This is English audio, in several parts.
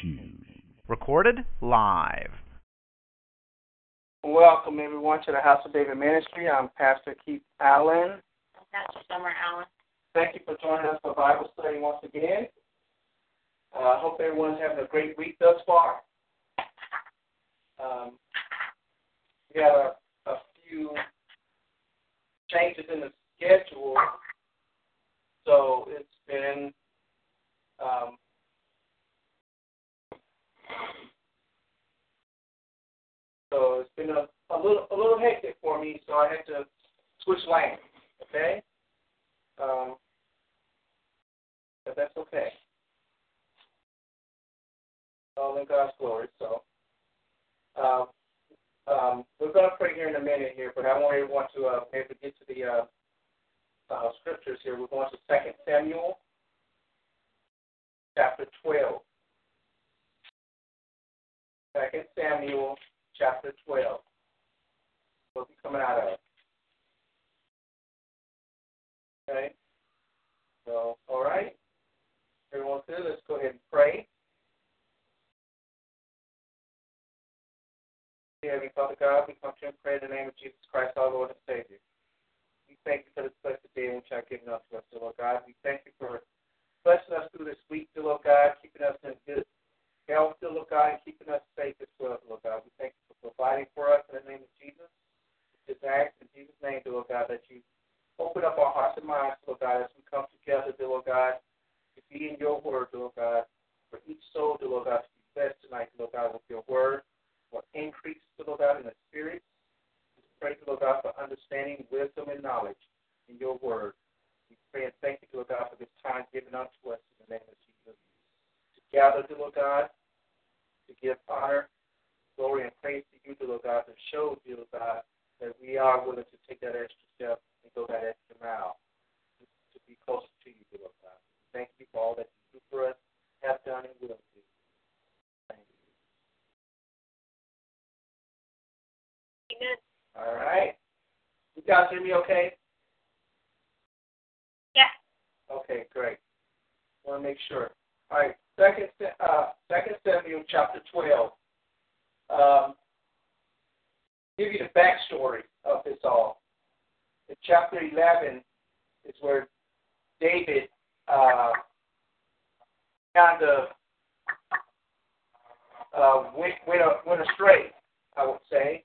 Shoes. Recorded live. Welcome everyone to the House of David Ministry. I'm Pastor Keith Allen. Pastor Summer Allen. Thank you for joining us for Bible study once again. Uh, I uh, hope everyone's having a great week thus far. Um, we have a, a few changes in the schedule, so it's been um, so it's been a, a little a little hectic for me, so I had to switch lanes. Okay, um, but that's okay. All in God's glory. So um, um, we're going to pray here in a minute here, but I want everyone to uh, maybe get to the uh, uh, scriptures here. We're going to Second Samuel chapter twelve. Second Samuel chapter 12. We'll be coming out of? Okay. So, all right. everyone, good. Let's go ahead and pray. Heavenly Father God, we come to you and pray in the name of Jesus Christ, our Lord and Savior. We thank you for this blessed day which you have given us, Lord God. We thank you for blessing us through this week, Lord God, keeping us in good health, Lord God, and keeping us safe as well, Lord God. We thank you for providing for us in the name of Jesus. We just ask in Jesus' name, Lord God, that you open up our hearts and minds, Lord God, as we come together, Lord God, to be in your word, Lord God, for each soul, Lord God, to be blessed tonight, Lord God, with your word for increase, Lord God, in the spirit. We pray, Lord God, for understanding, wisdom, and knowledge in your word. We pray and thank you, Lord God, for this time given unto us in the name of Jesus. To gather, Lord God, to give honor, glory, and praise to you, Lord God, to show, Lord God, that we are willing to take that extra step and go that extra mile to, to be closer to you, Lord God. Thank you for all that you do for us, have done, and will do. thank Amen. All right. You guys hear me okay? Yeah. Okay, great. Want to make sure. All right. Second, uh, Second Samuel chapter twelve. Um, give you the backstory of this all. In chapter eleven is where David uh, kind of uh, went went, went astray. I would say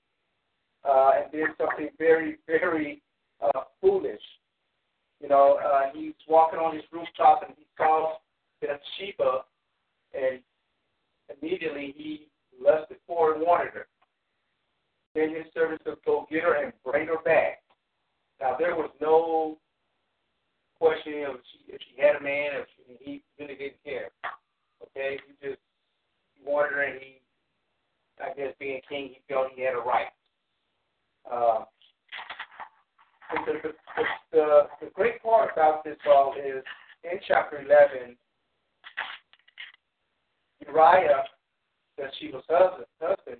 uh, and did something very, very uh, foolish. You know, uh, he's walking on his rooftop and he saw Bathsheba, and immediately he lusted for and wanted her. Then his servants would go get her and bring her back. Now there was no question of if she, if she had a man, if she, he really didn't care. Okay, he just he wanted her, and he, I guess, being king, he felt he had a right. Uh, the, the, the, the great part about this all is in chapter 11, Uriah, that she husband,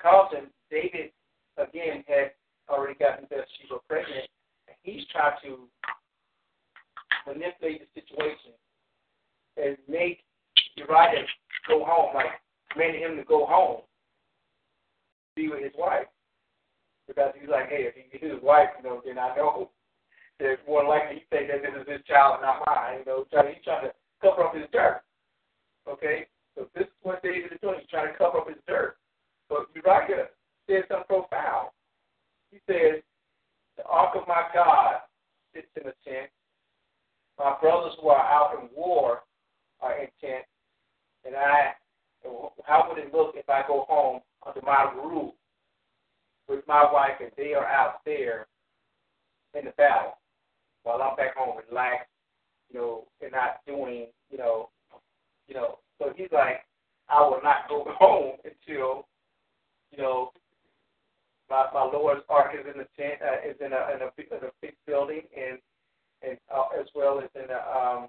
calls him, David, again, had already gotten Bathsheba pregnant, and he's trying to manipulate the situation and make Uriah go home, like commanded him to go home, be with his wife because he's like, hey, if he is his wife, you know, then I know that more likely he think that this is his child, not mine. You know, he's trying to cover up his dirt. Okay, so this is what David is doing. He's trying to cover up his dirt. But Uriah said something profound. He says, "The ark of my God sits in a tent. My brothers who are out in war are in tent, and I. How would it look if I go home under my roof with my wife and they are out there in the battle while I'm back home relaxed, you know, and not doing, you know, you know. So he's like, I will not go home until, you know, my my Lord's ark is in the tent, uh, is in a in a, in a big building, and and uh, as well as in a, um,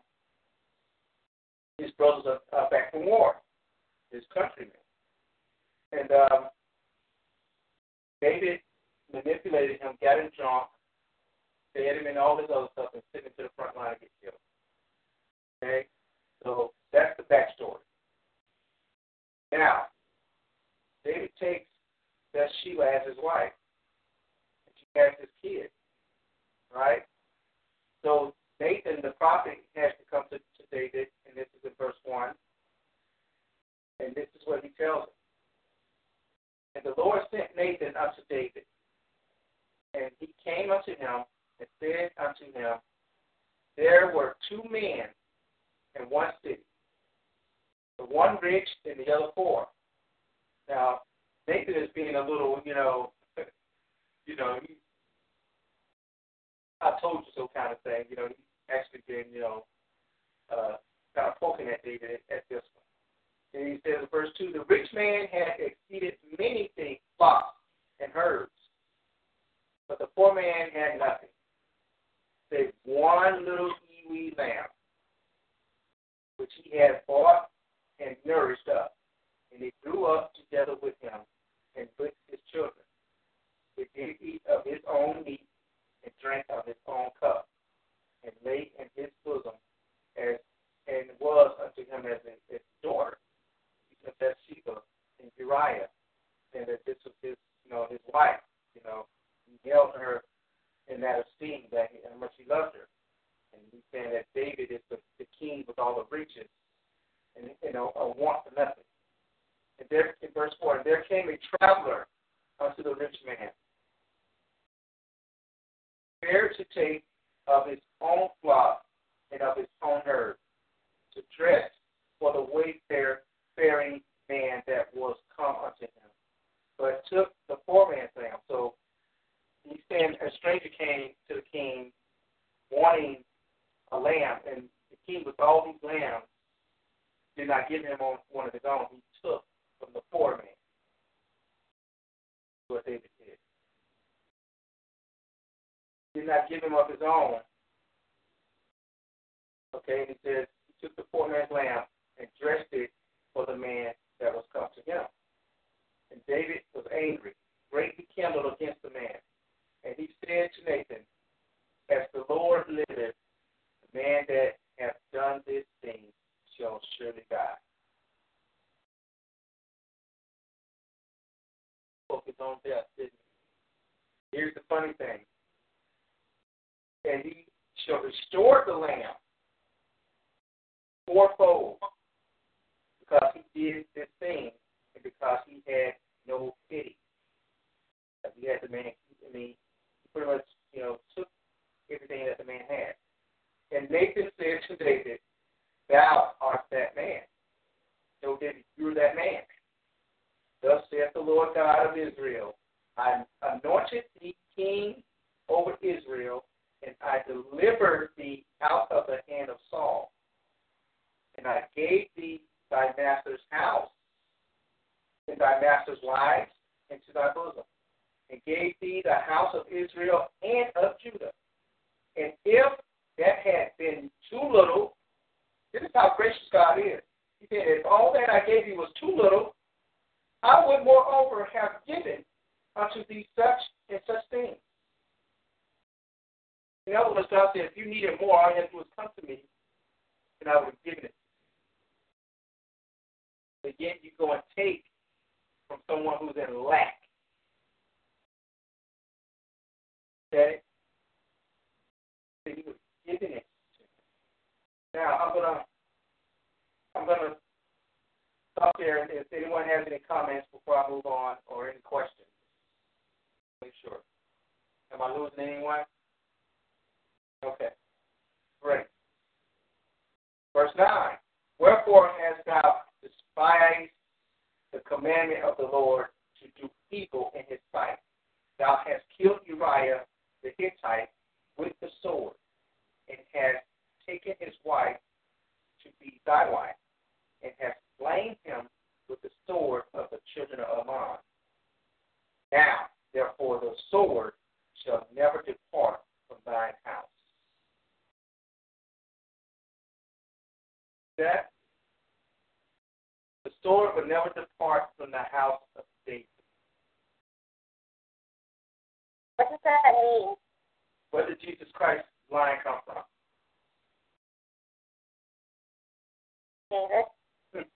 his brothers are, are back from war, his countrymen, and um, David manipulated him, got him drunk, fed him and all this other stuff, and sent him to the front line to get killed. Okay? So that's the backstory. Now, David takes Bathsheba as his wife. And she has his kid. Right? So Nathan, the prophet, has to come to, to David, and this is in verse 1. And this is what he tells him. And the Lord sent Nathan unto David. And he came unto him and said unto him, There were two men in one city, the one rich and the other poor. Now, Nathan is being a little, you know, you know, he, I told you so kind of thing. You know, he's actually been, you know, uh, kind of poking at David at, at this one. And he says in verse 2 The rich man had exceeded many things, flocks and herds, but the poor man had nothing save one little ewe lamb, which he had bought and nourished up. And it grew up together with him and with his children. It did eat of his own meat and drank of his own cup, and lay in his bosom as and was unto him as a, his daughter of Bathsheba and Uriah, and that this was his, you know, his wife. You know, he held her in that esteem that he, how much he loved her. And he's saying that David is the, the king with all the riches and you know a want for nothing. And there in verse four, and there came a traveler unto the rich man, prepared to take of his own flock and of his own herd, to dress for the wayfarer faring man that was come unto him, but took the poor man's lamb. So he's saying a stranger came to the king wanting a lamb, and the king with all these lambs did not give him one of his own. He took from the poor man. What David did. Did not give him of his own. Okay, he says he took the poor man's lamb and dressed it for the man that was come to him. And David was angry, greatly kindled against the man. And he said to Nathan, As the Lord liveth, man that hath done this thing shall surely die. His own death, didn't he? Here's the funny thing. And he shall restore the lamb fourfold because he did this thing and because he had no pity. He had the man, I mean, he pretty much, you know, took everything that the man had. And Nathan said to David, Thou art that man. So David, you're that man. Thus saith the Lord God of Israel, I anointed thee king over Israel, and I delivered thee out of the hand of Saul. And I gave thee thy master's house, and thy master's wives into thy bosom, and gave thee the house of Israel and of Judah. And if that had been too little, this is how gracious God is. He said, if all that I gave you was too little, I would moreover have given unto thee such and such things. In other words, God said, if you needed more, all you have to do come to me, and I would have given it but yet you go and take from someone who's in lack. Okay? Giving it. Now I'm gonna I'm gonna stop there if anyone has any comments before I move on or any questions. Make sure. Am I losing anyone? Okay. Great. Verse 9. Wherefore hast thou despised the commandment of the Lord to do evil in his sight. Thou hast killed Uriah the Hittite with the sword, and has taken his wife to be thy wife, and has slain him with the sword of the children of Ammon. Now, therefore, the sword shall never depart from thine house. That the sword will never depart from the house of David. What does that mean? What did Jesus Christ's line come from? Mm-hmm. David.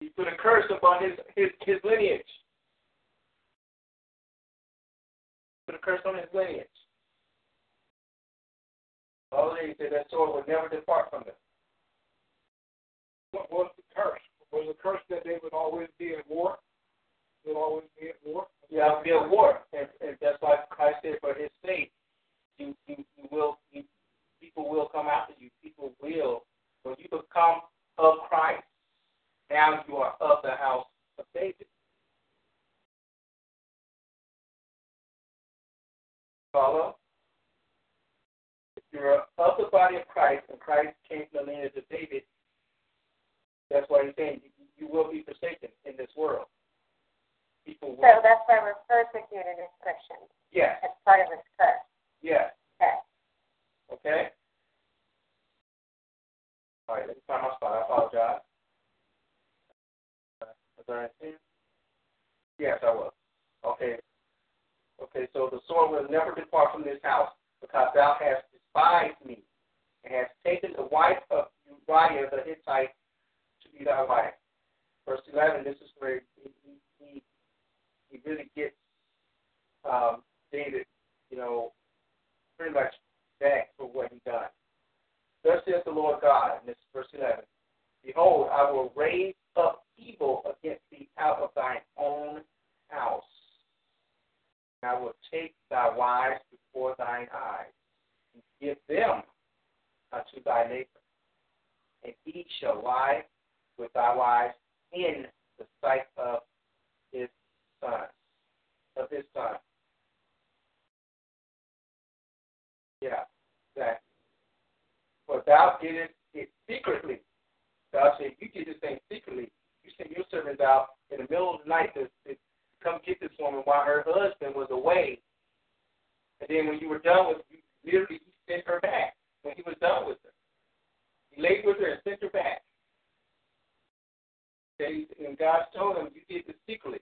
he put a curse upon his, his, his lineage. Put a curse on his lineage. All they said that sword would never depart from them. What was the curse? Was the curse that they would always be at war? Would always be at war? Yeah, it'll be a war, and, and that's why Christ said, for His sake, you you, you will you, people will come after you. People will when you become of Christ. Now you are of the house of David. Follow? If you're of the body of Christ and Christ came from the lineage of David, that's why he's saying you, you will be forsaken in this world. People. So that's why we're persecuted as Christians. yes, That's part of this curse. yes. Okay. Okay? All right, let me find my spot. I apologize. Uh, Was I in? Yes, I was. Okay. Okay, so the sword will never depart from this house, because thou hast despised me, and hast taken the wife of Uriah the Hittite to be thy wife. Verse 11, this is where he, he, he, really gets um, David, you know, pretty much back for what he done. Thus says the Lord God, and this is verse 11, Behold, I will raise up evil against thee out of thine own house. And I will take thy wives before thine eyes, and give them unto thy neighbor. And he shall lie with thy wives in the sight of his son, of his son. Yeah, exactly. For thou didst it secretly. Thou said, You did this thing secretly. You sent your servants out in the middle of the night to, to come get this woman while her husband was away. And then when you were done with you literally he sent her back when he was done with her. He laid with her and sent her back. And God told him, You did this secretly.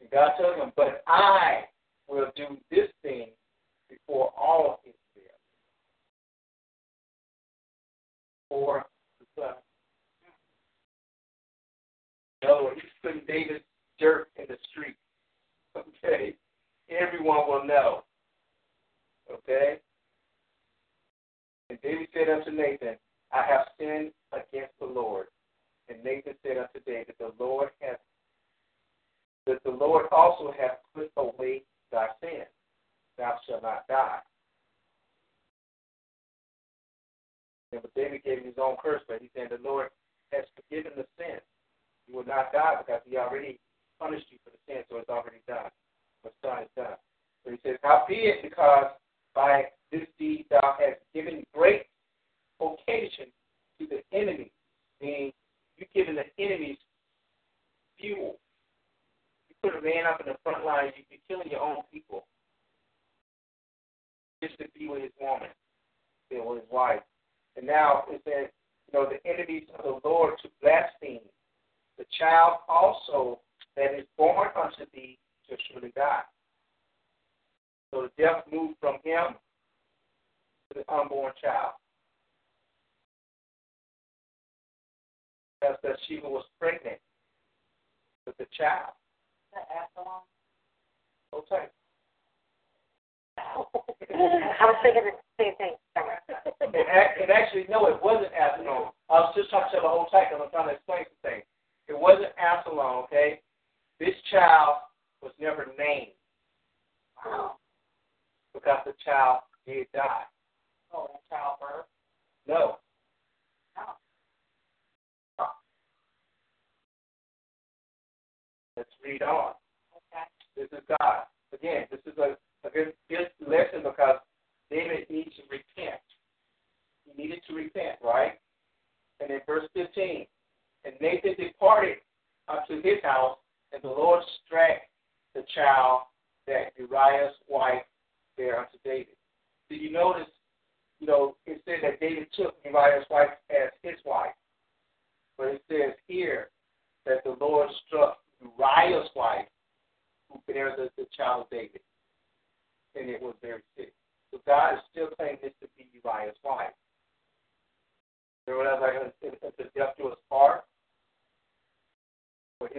And God told him, But I will do this thing before all Israel. For the son. No, he's putting David's dirt in the street. Okay? Everyone will know. Okay? And David said unto Nathan, I have sinned against the Lord. And Nathan said unto David, The Lord hath that the Lord also hath put away thy sin. Thou shalt not die. And but David gave his own curse, but he said, The Lord has forgiven the sin. You will not die because he already punished you for the sin, so it's already done. What's done is done. So he says, Howbeit, because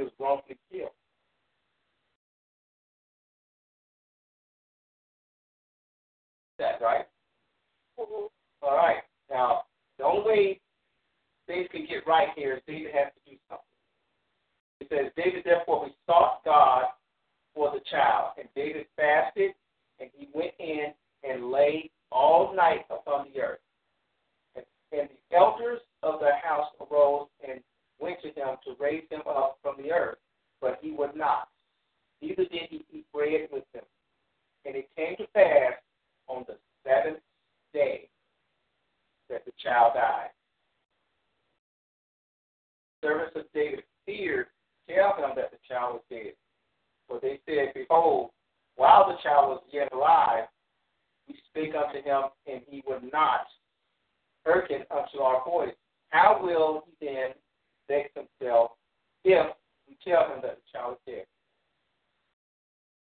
was wrongfully killed. That right? Mhm. All right. Now, the only way David can get right here is David has to do something. It says, David therefore besought God for the child, and David fasted, and he went in and lay all night upon the earth. And, and the elders of the house arose and went to him to raise him up from the earth, but he would not. Neither did he eat bread with them. And it came to pass on the seventh day that the child died. Servants of David feared tell him that the child was dead. For they said, Behold, while the child was yet alive, we spake unto him, and he would not hearken unto our voice. How will he then vex himself if we tell him that the child is dead?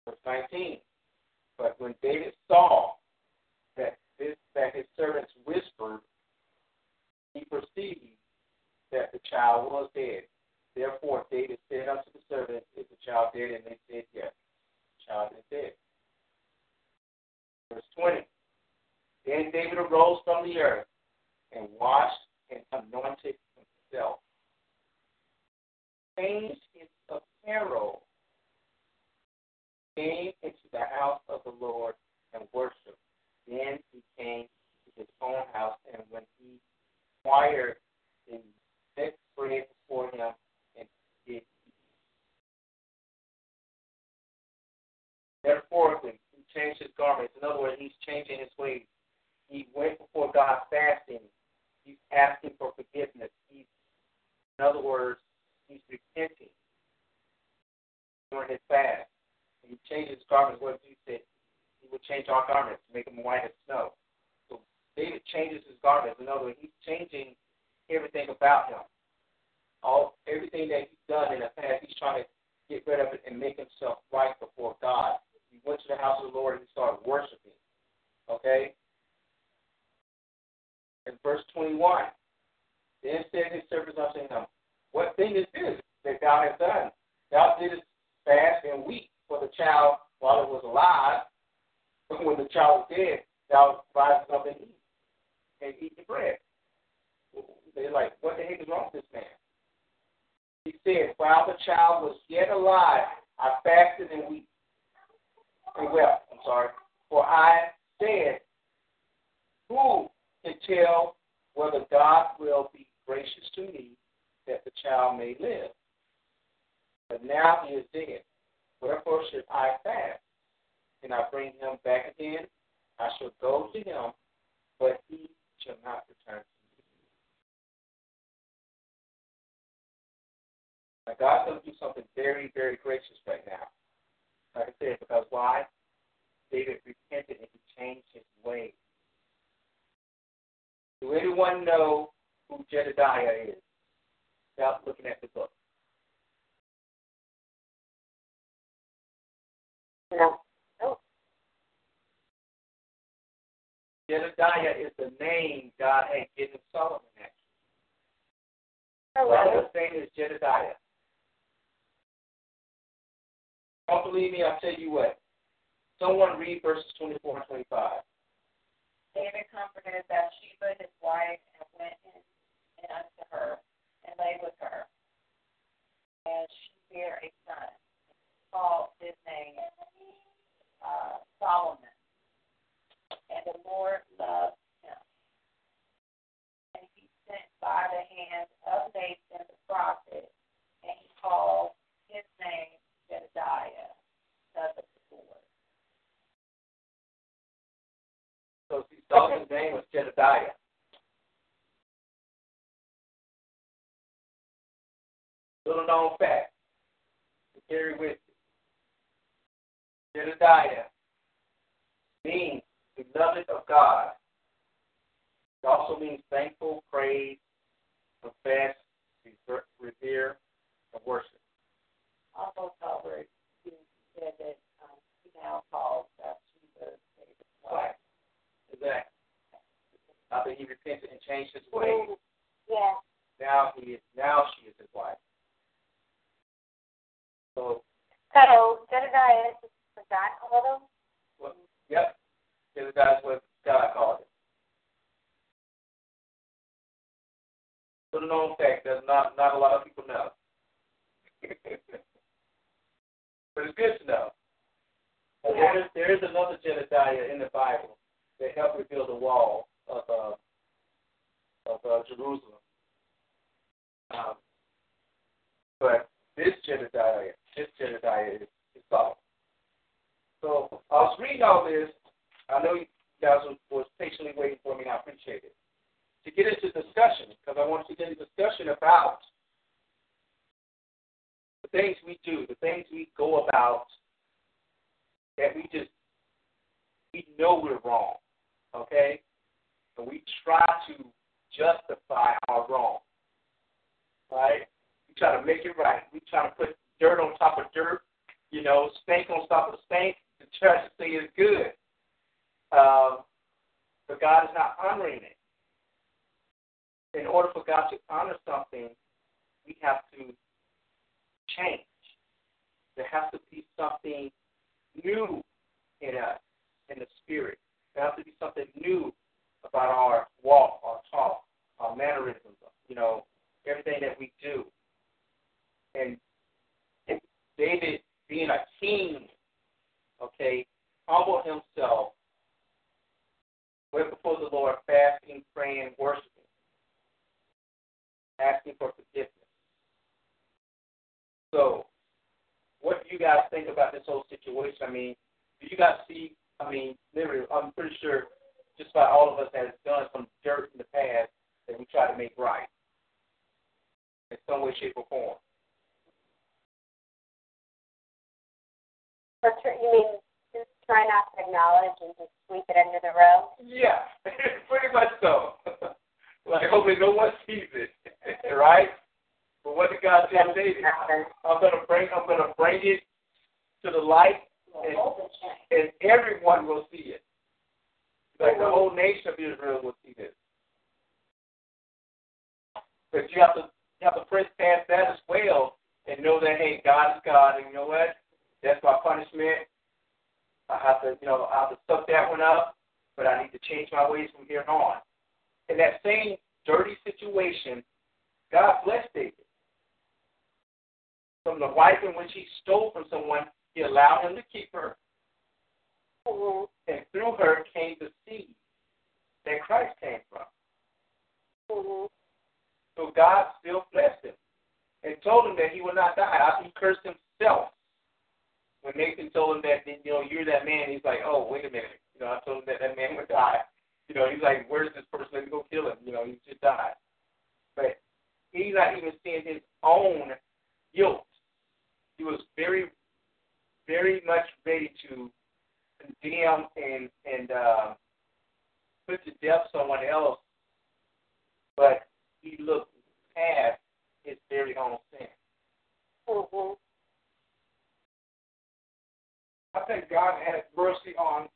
Verse 19. But when David saw that this, that his servants whispered, he perceived that the child was dead. Therefore David said unto the servants, Is the child dead? And they said, Yes, the child is dead. Verse 20. Then David arose from the earth and washed and anointed himself. Changed his apparel, came into the house of the Lord and worshiped. Then he came to his own house, and when he inquired, he set bread before him and did. Metaphorically, he changed his garments. In other words, he's changing his ways. He went before God fasting. He's asking for forgiveness. He's, in other words, he's repenting during his fast. He changes his garments. What you say? He would change our garments, to make them white as snow. So David changes his garments. In other words, he's changing everything about him. All everything that he's done in the past, he's trying to get rid of it and make himself right before God. He went to the house of the Lord and he started worshiping. Okay? In verse 21, then said his servants unto him, What thing is this that thou hast done? Thou didst fast and weep for the child while it was alive, but when the child was dead, thou risest up and eat, and eat the bread. They're like, What the heck is wrong with this man? He said, While the child was yet alive, I fasted and wept. And wept, I'm sorry. For I said, Who can tell whether God will be gracious to me that the child may live? But now he is dead. Wherefore should I fast? Can I bring him back again? I shall go to him, but he shall not return to me. Now, God's going to do something very, very gracious right now. Like I said, because why? David repented and he changed his ways. Do anyone know who Jedediah is? Without looking at the book. No. Oh. No. Jedediah is the name God had given Solomon, actually. Oh, Solomon's name is Jedediah. Don't believe me, I'll tell you what. Someone read verses 24 and 25. David comforted Bathsheba, his wife, and went in and unto her, lay with her. And she bare a son, called his name uh, Solomon. And the Lord loved him. And he sent by the hand of Nathan the prophet, and he called his name Jedediah, son of the Lord. So see, Solomon's name was Jedediah. Little known fact to carry with you. Jedediah means beloved of God. It also means thankful, praise, confess, revere, and worship. Also covered, you said that um, he now calls Bathsheba David's wife. Exactly. After he repented and changed his ways, Yeah. now he is now she is his wife. So, So Jedediah is the God called him? well, yep, that's what God called it. little known fact that not not a lot of people know. but it's good to know. And there is there is another Jedediah in the Bible that helped rebuild the wall of uh, of uh, Jerusalem. Um, but this Jedediah, this Jedediah is, is Saul. So I was reading all this. I know you guys was patiently waiting for me, and I appreciate it. To get into discussion, because I want to get into discussion about the things we do, the things we go about that we just we know we're wrong, okay? And we try to justify our wrong, right? We try to make it right. We try to put dirt on top of dirt, you know, spank on top of spank to try say it's good. Um, but God is not honoring it. In order for God to honor something, we have to change. There has to be something new in us, in the spirit. There has to be something new about our walk, our talk, our mannerisms, you know, everything that we do. And David, being a king, okay, humbled himself, went before the Lord, fasting, praying, worshiping, asking for forgiveness. So, what do you guys think about this whole situation? I mean, do you guys see? I mean, literally, I'm pretty sure just about all of us has done some dirt in the past that we try to make right in some way, shape, or form. Or you mean just try not to acknowledge and just sweep it under the rug? Yeah, pretty much so. like hoping no one sees it, right? But what did God tell David? I'm gonna bring, I'm gonna bring it to the light, and, and everyone will see it. Like the whole nation of Israel will see this. But you have to, you have to press past that as well, and know that hey, God is God, and you know what? That's my punishment. I have to, you know, I have to suck that one up, but I need to change my ways from here on. In that same dirty situation, God blessed David. From the wife in which he stole from someone, he allowed him to keep her. Mm-hmm. And through her came the seed that Christ came from. Mm-hmm. So God still blessed him and told him that he would not die. After he cursed himself. When Nathan told him that, you know, you're that man, he's like, oh, wait a minute. You know, I told him that that man would die. You know, he's like, where's this person? Let me go kill him. You know, he just died. But he's not even seeing his own guilt. He was very, very much ready to condemn and and uh, put to death someone else, but he looked past his very own sin. Mm-hmm. I think God had mercy on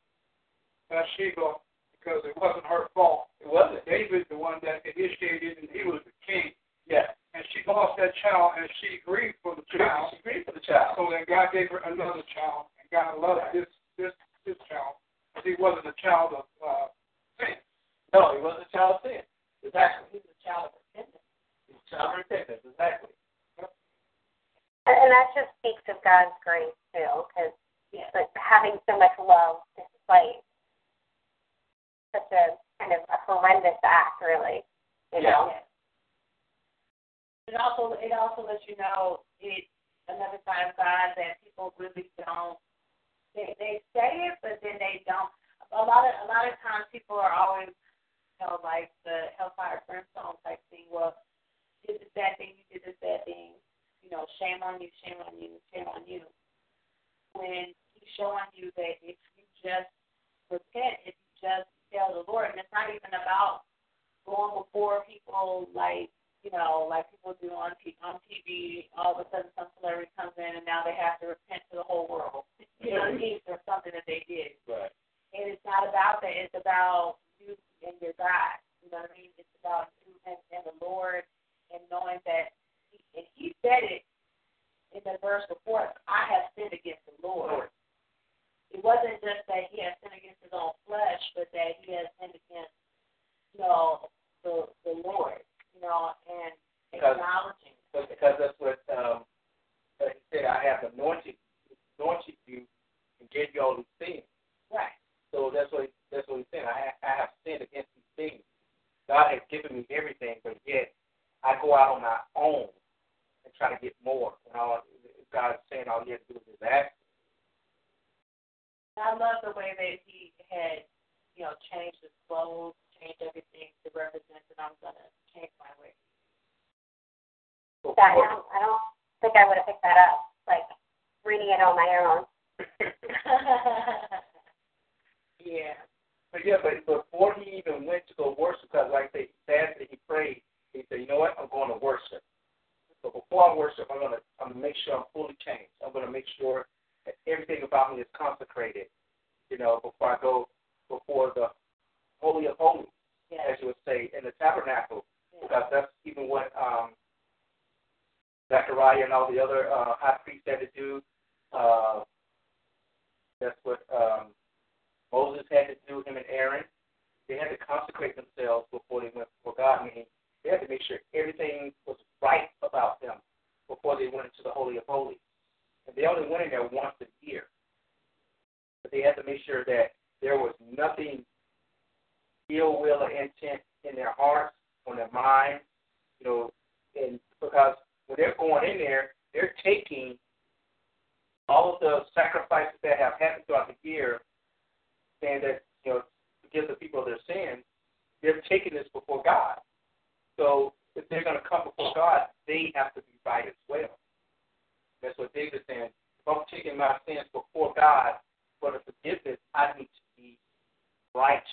Bathsheba because it wasn't her fault. It wasn't. David, the one that initiated, and he was the king. Yeah. And she lost that child, and she grieved for the child. She grieved for the child. So then God gave her another child, and God loved this this this child. But he wasn't a child of uh, sin. No, he wasn't a child of sin. Exactly. He was a child of repentance. He was a child of repentance. Exactly. And, and that just speaks of God's grace too, because Yeah. like having so much love despite such a kind of a horrendous act, really. You know. Yeah. It also it also lets you know it another sign of God that people really don't they they say it but then they don't a lot of a lot of times people are always you know like the hellfire brimstone type thing well you did this bad thing you did this bad thing you know shame on you shame on you shame on you when he's showing you that if you just repent if you just tell the Lord and it's not even about going like you know, like people do on T- on TV, all of a sudden some celebrity comes in and now they have to repent to the whole world. You know, what I mean? for something that they did. Right. And it's not about that. It's about you and your God. You know what I mean? It's about you and, and the Lord and knowing that he, and he said it in the verse before, I have sinned against the Lord. It wasn't just that he has sinned against his own flesh, but that he has sinned against, you know, the the Lord you know, and because acknowledging. because that's what um, uh, he said. I have anointed anointed you and gave you all these things. Right. So that's what that's what he's saying. I I have sinned against these things. God has given me everything, but yet I go out on my own and try to get more. And all God is saying all you have to do is just ask. I love the way that he had, you know, changed his clothes, changed everything to represent that I'm gonna change my way. So That, I don't, I don't think I would have picked that up. Like reading it on my own. yeah. But yeah, but before he even went to go worship, because like I say, he fasted, he prayed. He said, you know what? I'm going to worship. So before I worship, I'm gonna I'm gonna make sure I'm fully changed. I'm gonna make sure that everything about me is consecrated. You know, before I go before the holy of holies, Yeah. as you would say, in the tabernacle, yeah. because that's even what um, Zechariah and all the other uh, high priests had to do. Uh, that's what um, Moses had to do, him and Aaron. They had to consecrate themselves before they went before God. Meaning they had to make sure everything was right about them before they went into the Holy of Holies. And they only went in there once a year. But they had to make sure that there was nothing ill will or intent in their hearts, on their minds, you know, and because when they're going in there, they're taking all of the sacrifices that have happened throughout the year, saying that, you know, forgive the people of their sins, they're taking this before God. So if they're going to come before God, they have to be right as well. That's what David's saying. If I'm taking my sins before God for the forgiveness, I need to be righteous.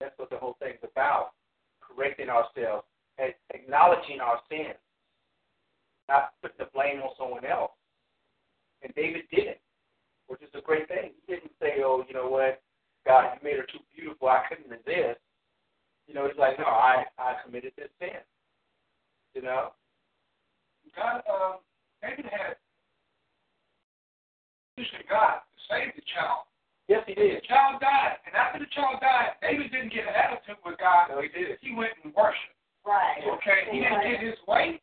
That's what the whole thing's about. Correcting ourselves, acknowledging our sins, not putting the blame on someone else. And David didn't, which is a great thing. He didn't say, oh, you know what, God, you made her too beautiful. I couldn't resist. You know, he's like, no, I, I committed this sin. You know? God, um, David had petitioned God to save the child. Yes, he did. The child died, and after the child died, David didn't get an attitude with God. No, he did. He went and worshiped. Right. Okay, he didn't get his way,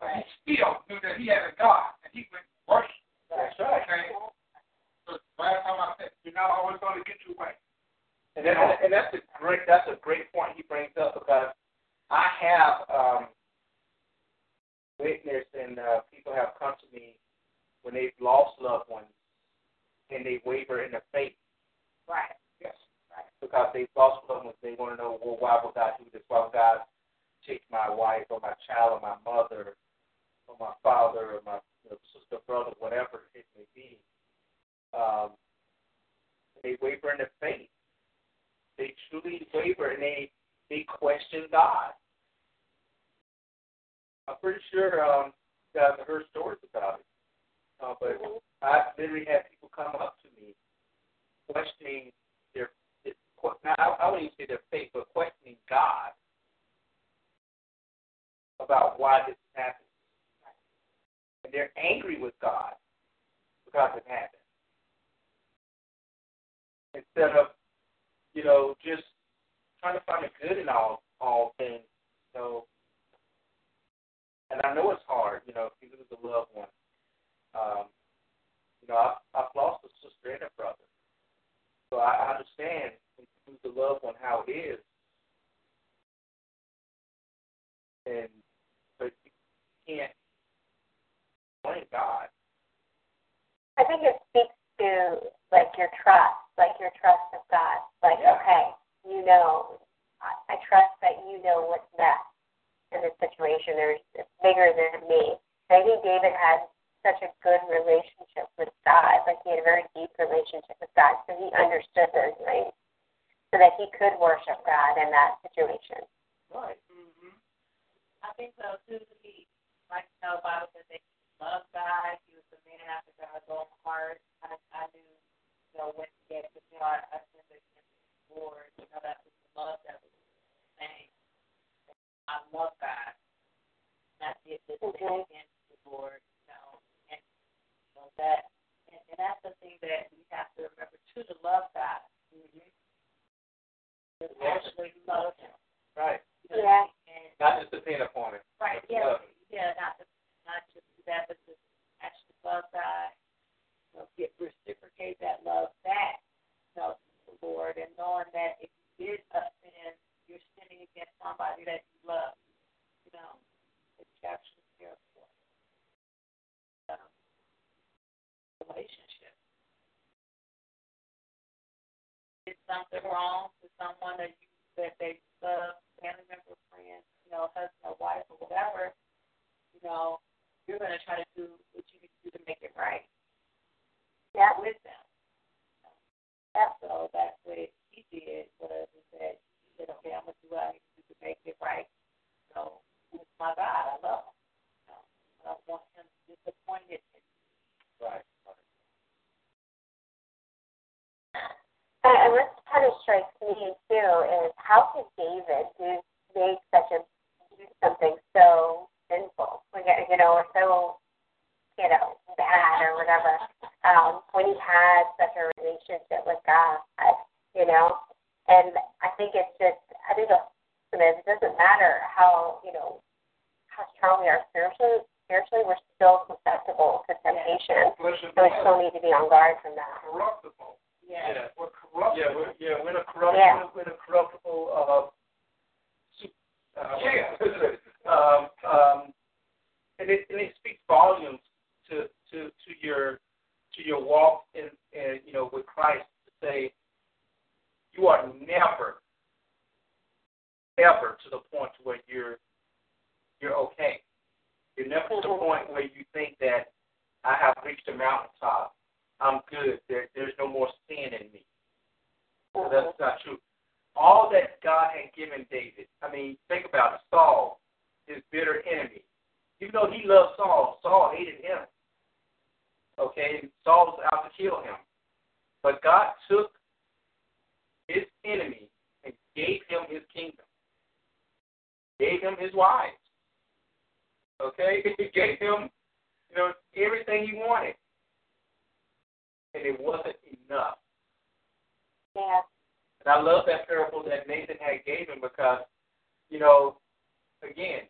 but he still knew that he had a God, and he went and worshiped. That's right. Okay. So last time I said, you're not always going to get your way. And, that, and that's a great that's a great point he brings up because I have um, witnessed and uh, people have come to me when they've lost loved ones and they waver in their faith. Right. Yes. Right. Because they've lost loved ones, they want to know, well, why would God do this? Why would God take my wife or my child or my mother or my father or my you know, sister, brother, whatever it may be? Um, they waver in their faith they truly waver and they they question God. I'm pretty sure um, you guys have heard stories about it, uh, but I've literally had people come up to me questioning their. their now, I, I wouldn't even say their faith, but questioning God about why this happened, and they're angry with God because it happened. Instead of you know, just trying to find the good in all all things. So, and I know it's hard, you know, if you lose a loved one. Um, you know, I, I've lost a sister and a brother, so I, I understand when you lose a loved one how it is. And but you can't blame God. I think it speaks to like your trust, like your trust of God. Like, Yeah. okay, you know, I, I trust that you know what's best in this situation. There's it's bigger than me. And I think David had such a good relationship with God. Like he had a very deep relationship with God, so he understood those things, so that he could worship God in that situation. Right. Mm-hmm. I think so too. He, like you know, the Bible says that he loved God. He was a man after God's own heart. I, I knew, you know, when he had to, you know, I, I sinned against the Lord. You know, that was the love that was saying. I love God. And I did this thing against the Lord. You know, and you know that, and, and that's the thing that we have to remember too to love God. Mm-hmm. Actually love You're never to the point where you think that I have reached a mountaintop. I'm good. There, there's no more sin in me. That's not true. All that God had given David, I mean, think about it. Saul, his bitter enemy. Even though he loved Saul, Saul hated him. Okay, Saul was out to kill him. But God took his enemy and gave him his kingdom. Gave him his wives. Okay? He gave him, you know, everything he wanted. And it wasn't enough. Yeah. And I love that parable that Nathan had gave him because, you know, again,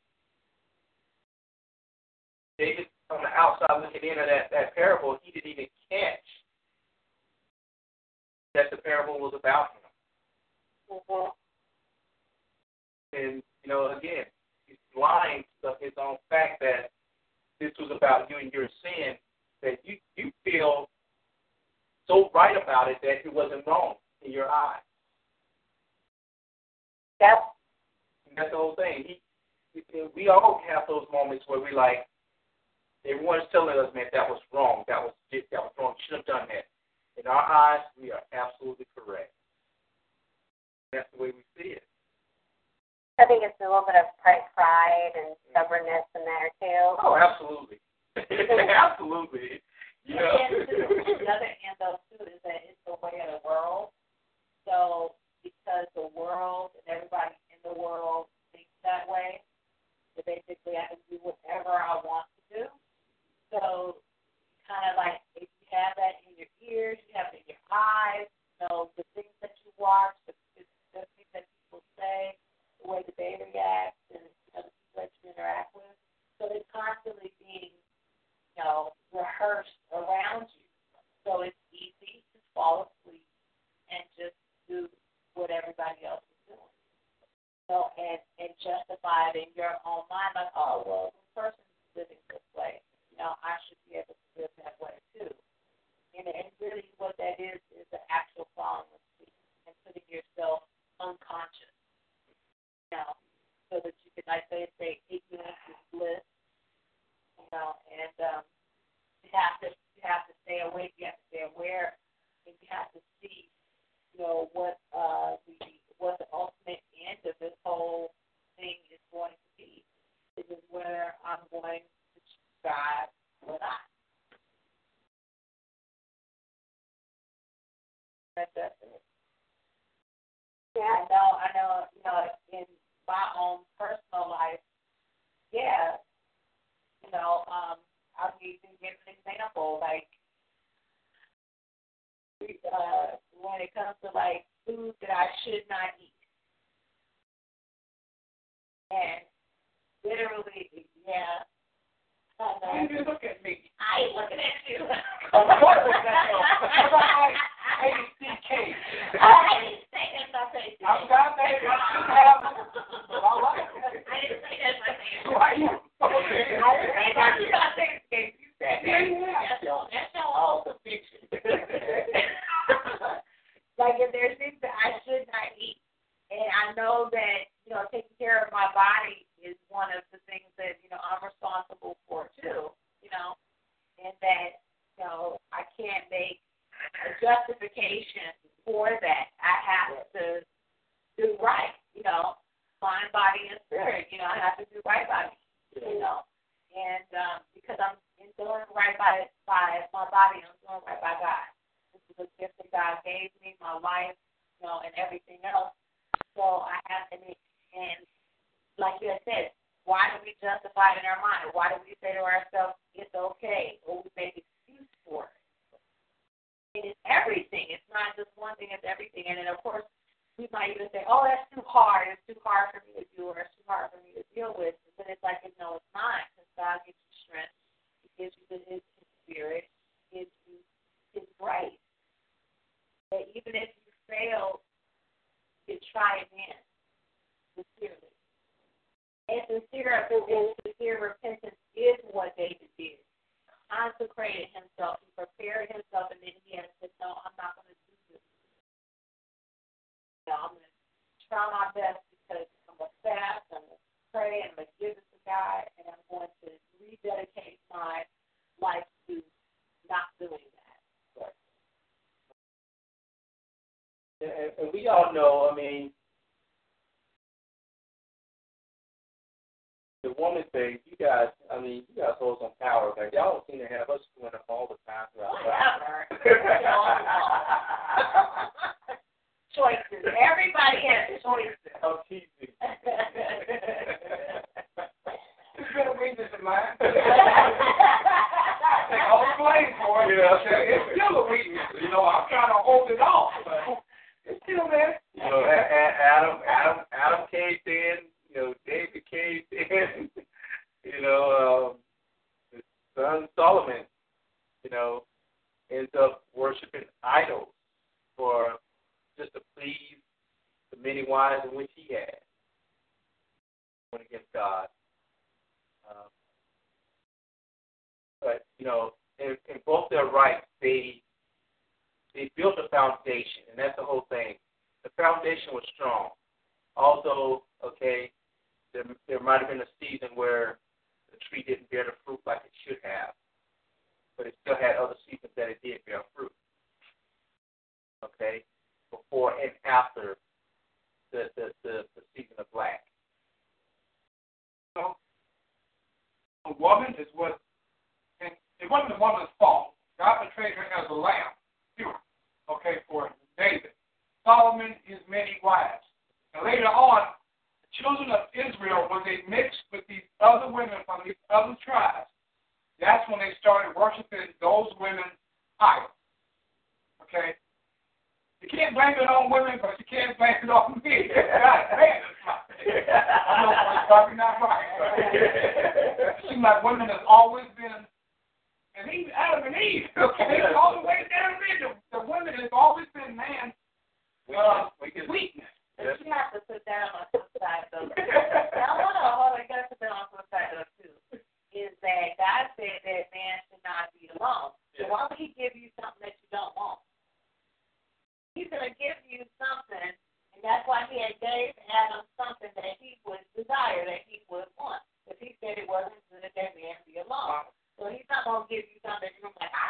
David on the outside looking in at that, that parable, he didn't even catch that the parable was about him. Mhm. And, you know, again, blind to his own fact that this was about you and your sin, that you, you feel so right about it that it wasn't wrong in your eyes. Yep. That's the whole thing. He, we- we all have those moments where we like, everyone's telling us, man, that was wrong. That was that was wrong. You should have done that. In our eyes, we are absolutely correct. That's the way we see it. I think it's a little bit of pride, and mm-hmm. stubbornness in there too. Oh, absolutely, absolutely. Know. And too, the other hand though too is that it's the way of the world. So because the world and everybody in the world thinks that way, so basically I can do whatever I want to do. So kind of like if you have that in your ears, you have it in your eyes, you know, the things that you watch, responsible for too, you know, and that, you know, I can't make a justification gonna give you something. And I'm like, I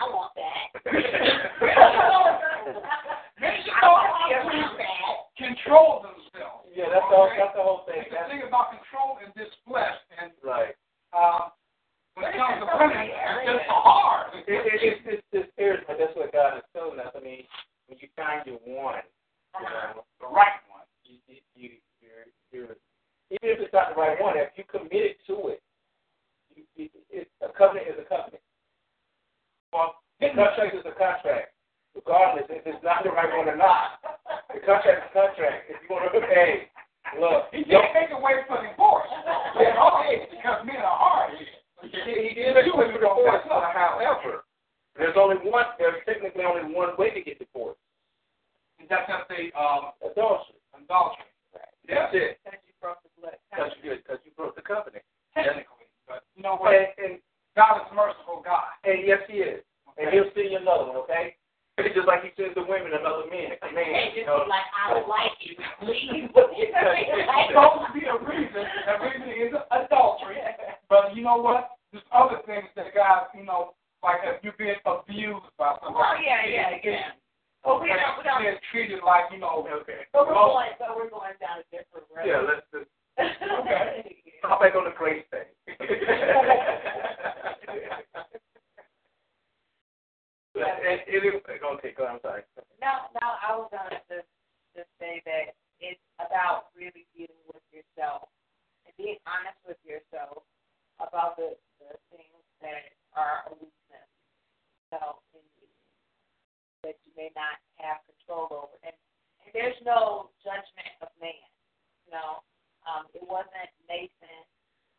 know. Um, it wasn't Nathan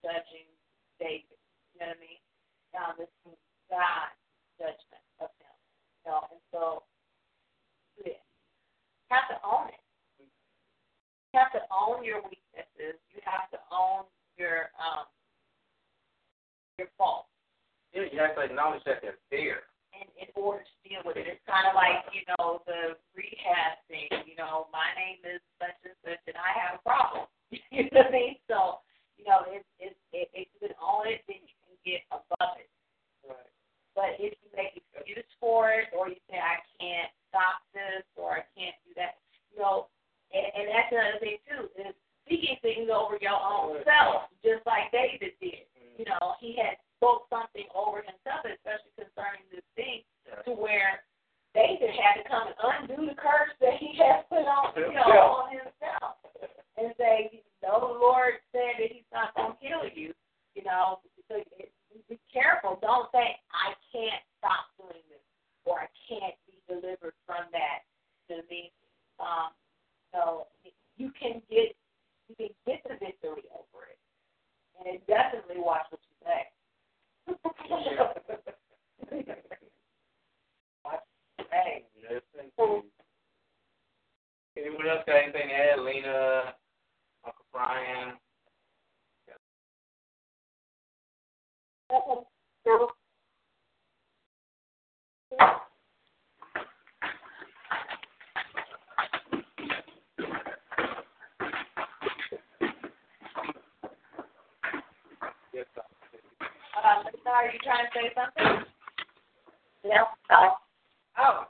judging David, you know what I mean? Um, this was God's judgment of him, you know, and so yeah. You have to own it. You have to own your weaknesses. You have to own your um your faults. Yeah, you have to acknowledge that they're there. In order to deal with it, it's kind of like you know the rehab thing. You know, my name is such and such, and I have a problem. you know what I mean? So you know, it's it's it, if you can own it, then you can get above it. Right. But if you make excuse for it, or you say I can't stop this, or I can't do that, you know, and, and that's another thing too is speaking things over your own self, just like David did. Mm-hmm. You know, he had spoke something over himself, especially concerning this thing, to where David had to come and undo the curse that he had put on, you know, Yeah. on himself, and say, the Lord said that He's not going to kill you. You know, so it, be careful. Don't say I can't stop doing this or I can't be delivered from that. You know what I mean? Um, so you can get you can get the victory over it, and it definitely watch what you say. Anyone else got anything to add? Lena, Uncle Brian? Yes, sir. Uh, Lisa, are you trying to say something? No. Sorry. Oh,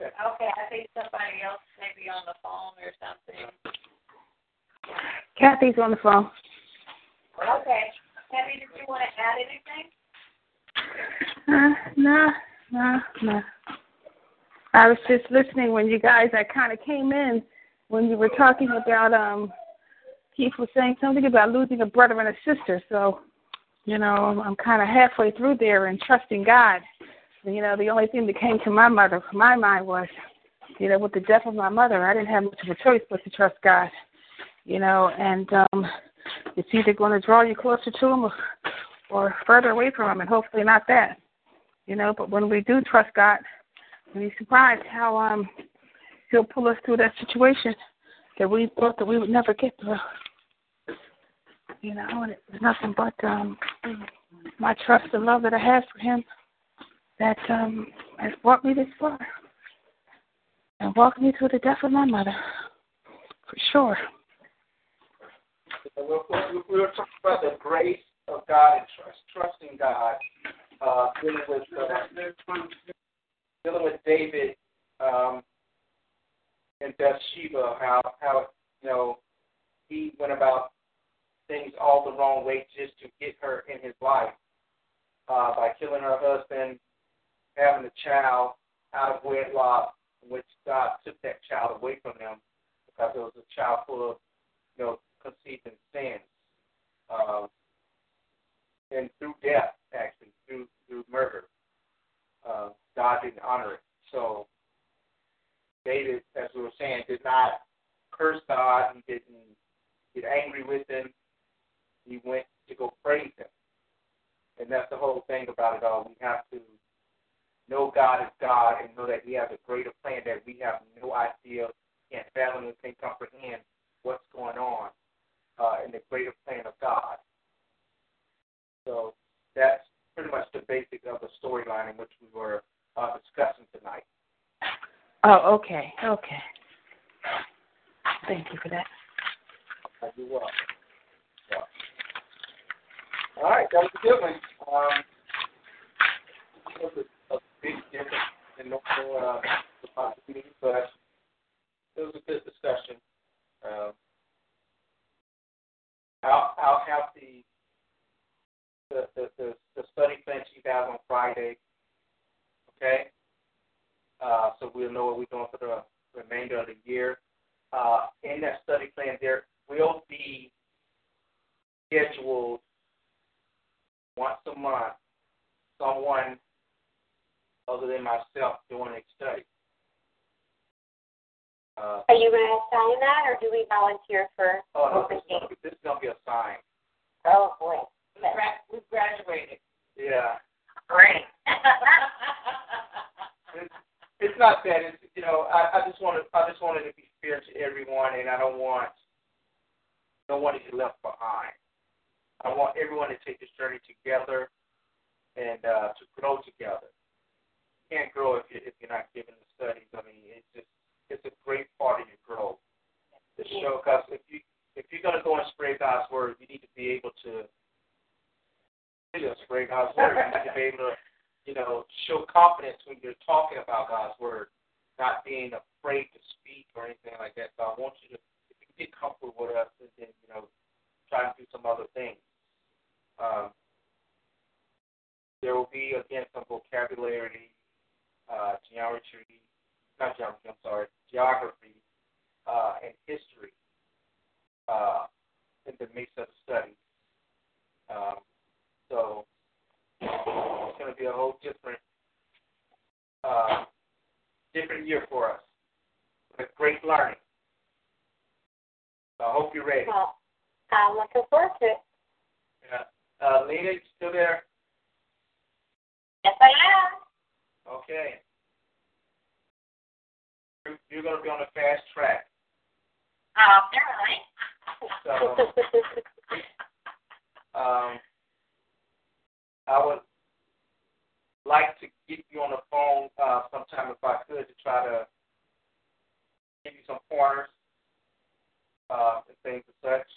okay. I think somebody else may be on the phone or something. Kathy's on the phone. Okay. Kathy, did you want to add anything? Uh, no, no, no. I was just listening when you guys, I kind of came in when you were talking about, um, Keith was saying something about losing a brother and a sister. So, you know, I'm, kind of halfway through there and trusting God. You know, the only thing that came to my mother, my mind was, you know, with the death of my mother, I didn't have much of a choice but to trust God. You know, and um, it's either going to draw you closer to Him or, or further away from Him, and hopefully not that. You know, but when we do trust God, we'll be surprised how um He'll pull us through that situation that we thought that we would never get through. You know, and it's nothing but um my trust and love that I have for Him that um has brought me this far and walked me through the death of my mother, for sure. We're, we're talking about the grace of God and trust, trusting God, uh, dealing with uh, dealing with David um, and Bathsheba, how how you know he went about things all the wrong way just to get her in his life uh, by killing her husband, having a child out of wedlock, which God took that child away from him because it was a child full of you know conceived in sin, um, and through death, actually, through through murder. Uh, God didn't honor it. So David, as we were saying, did not curse God. He didn't get angry with him. He went to go praise him. And that's the whole thing about it all. We have to know God is God and know that He has a greater plan that we have no idea can't fathom and can't comprehend what's going on uh, in the greater plan of God. So that's pretty much the basic of the storyline in which we were uh, discussing tonight. Oh, okay, okay. Thank you for that. Uh, you're welcome. All right, that was a good one. Um, was a, a big difference in normal uh, possibilities, but it was a good discussion. Um, I'll, I'll have the the, the, the, the study plan you guys on Friday. Okay? Uh, so we'll know what we're doing for the remainder of the year. Uh, in that study plan, there will be scheduled once a month someone other than myself doing a study. Uh, Are you going to assign that, or do we volunteer for oh, no, this, is gonna be, this is going to be a sign. Oh boy. We gra- we graduated. Yeah. Great. It's, it's not that. It's, you know, I, I just wanted, I just wanted to be fair to everyone, and I don't want no one to be left behind. I want everyone to take this journey together and uh, to grow together. You can't grow if you if you're not given the studies. I mean, it's just it's a great part of your growth. To show, because if you if you're to go and spread God's word, you need to be able to you know, spread God's word. You need to be able to you know, show confidence when you're talking about God's word, not being afraid to speak or anything like that. So I want you to, if you get comfortable with us, and then you know, try to do some other things. Um, there will be again some vocabulary, uh, geometry, not geometry. I'm sorry, geography uh, and history uh, in the midst of study. Um, so it's going to be a whole different, uh, different year for us. With great learning. I hope you're ready. Well, I'm looking forward to it. Uh, Lena, you still there? Yes, I am. Okay. You're, you're going to be on a fast track. Oh, So, um, I would like to get you on the phone uh, sometime if I could to try to give you some pointers uh, and things and such.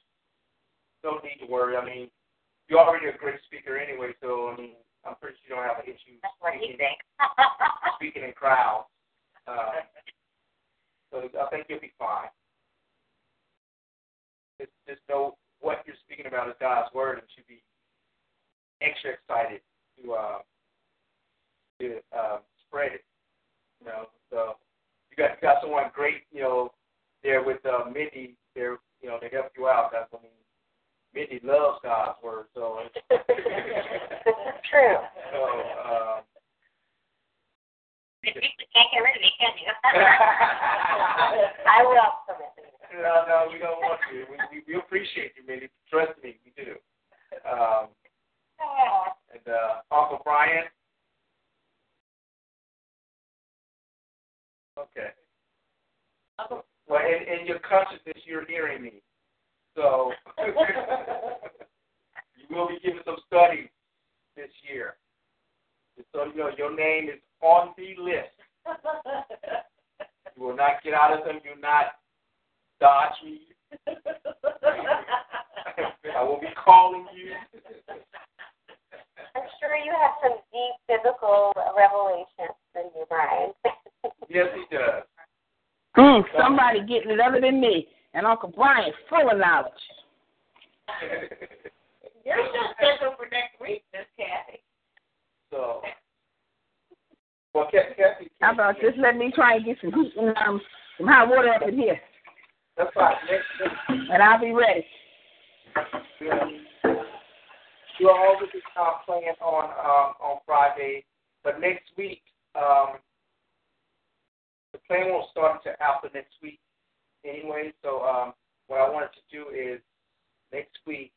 No need to worry. I mean, you're already a great speaker anyway, so I mean, I'm pretty sure you don't have an issue That's what speaking, speaking in crowds. Uh, so I think you'll be fine. Just, just know what you're speaking about is God's word, and should be extra excited to uh, to uh, spread it. You know, so you got you got someone great, you know, there with uh, Mindy there, you know, to help you out. That's I mean, Mindy loves God's word, so it's True. so. Um, You can't get rid of me, can you? I will permit no, no, we don't want you. We, we, we appreciate you, Mindy. Trust me, we do. Um, and uh, Uncle Brian. Okay. Well, in, in your consciousness, you're hearing me. So you will be given some studies this year. Just so you know, your name is on the list. You will not get out of them. Do not dodge me. I will be calling you. I'm sure you have some deep biblical revelations in you, Brian. yes, he does. Mm, somebody getting it other than me. And Uncle Brian full of knowledge. You're still scheduled for next week, Miss Kathy. so, well, Kathy, Kathy, How about just let me try and get some heat and um, some hot water up in here, That's fine. Next, next, and I'll be ready. You're all with this uh, plan on um, on Friday, but next week um, the plan won't start until after next week anyway. So um, what I wanted to do is next week,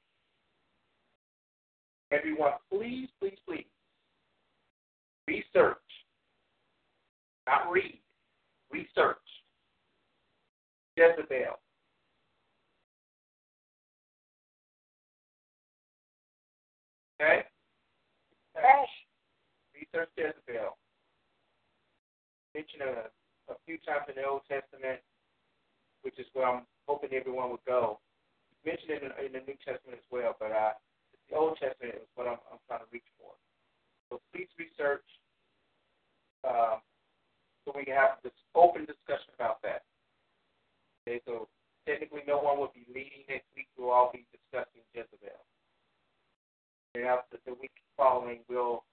everyone, please, please, please research, not read, research Jezebel. Okay? Research Jezebel. Mentioned a, a few times in the Old Testament which is where I'm hoping everyone would go. It's mentioned in the, in the New Testament as well, but the Old Testament is what I'm, I'm trying to reach for. So please research um, so we can have this open discussion about that. Okay, so technically no one will be leading next week. We'll all be discussing Jezebel. And after the week following, we'll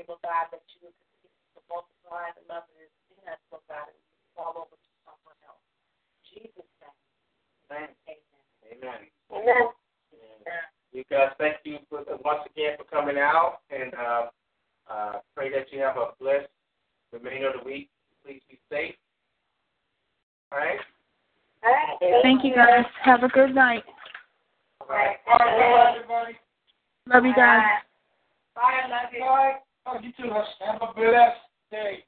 able, God, that you would continue to multiply the love that is in us, Lord God, and fall over to someone else. Jesus' name. Amen. Amen. Amen. Amen. Amen. You guys, thank you for, once again for coming out, and uh, uh, pray that you have a blessed remainder of the week. Please be safe. All right. All right. Thank you guys. Have a good night. All right. All right. Love you guys. Bye. Love you. Bye. You two have a blessed day.